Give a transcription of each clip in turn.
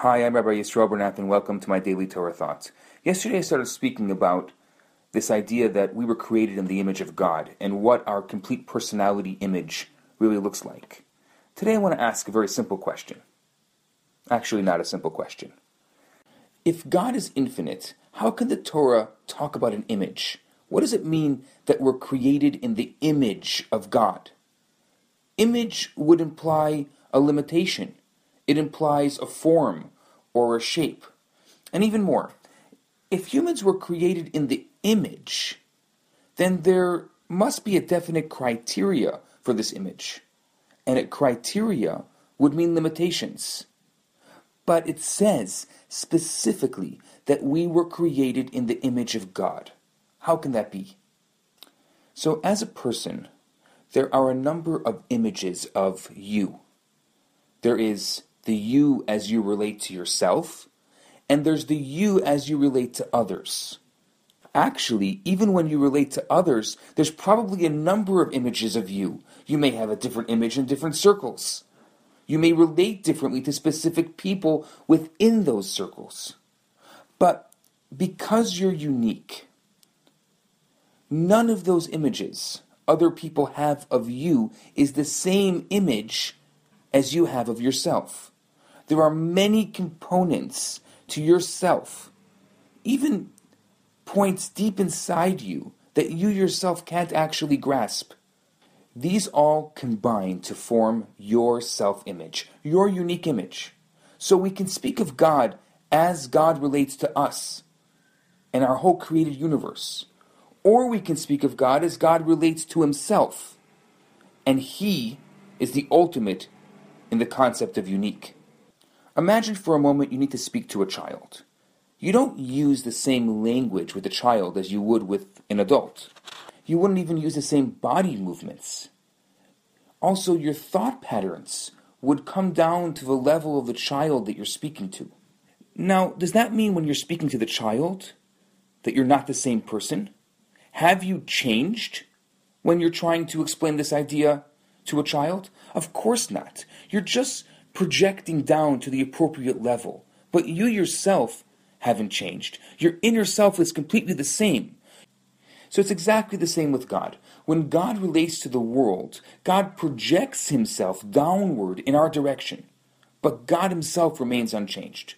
Hi, I'm Rabbi Yisroel Bernath, and welcome to my daily Torah thoughts. Yesterday, I started speaking about this idea that we were created in the image of God and what our complete personality image really looks like. Today, I want to ask a very simple question. Actually, not a simple question. If God is infinite, how can the Torah talk about an image? What does it mean that we're created in the image of God? Image would imply a limitation. It implies a form or a shape. And even more, if humans were created in the image, then there must be a definite criteria for this image. And a criteria would mean limitations. But it says specifically that we were created in the image of God. How can that be? So, as a person, there are a number of images of you. There is the you as you relate to yourself, and there's the you as you relate to others. Actually, even when you relate to others, there's probably a number of images of you. You may have a different image in different circles. You may relate differently to specific people within those circles. But because you're unique, none of those images other people have of you is the same image as you have of yourself. There are many components to yourself, even points deep inside you that you yourself can't actually grasp. These all combine to form your self image, your unique image. So we can speak of God as God relates to us and our whole created universe. Or we can speak of God as God relates to himself. And he is the ultimate in the concept of unique. Imagine for a moment you need to speak to a child. You don't use the same language with a child as you would with an adult. You wouldn't even use the same body movements. Also, your thought patterns would come down to the level of the child that you're speaking to. Now, does that mean when you're speaking to the child that you're not the same person? Have you changed when you're trying to explain this idea to a child? Of course not. You're just projecting down to the appropriate level. But you yourself haven't changed. Your inner self is completely the same. So it's exactly the same with God. When God relates to the world, God projects himself downward in our direction, but God himself remains unchanged.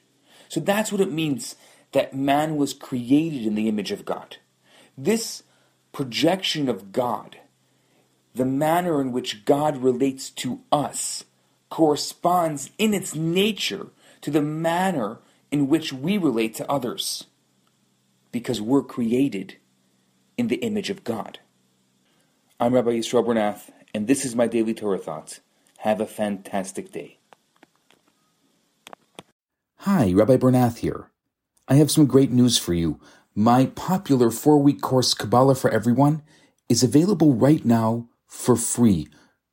So that's what it means that man was created in the image of God. This projection of God, the manner in which God relates to us, corresponds in its nature to the manner in which we relate to others, because we're created in the image of God. I'm Rabbi Yisroel Bernath, and this is my daily Torah thoughts. Have a fantastic day. Hi, Rabbi Bernath here. I have some great news for you. My popular four week course, Kabbalah for Everyone, is available right now for free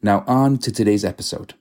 Now, on to today's episode.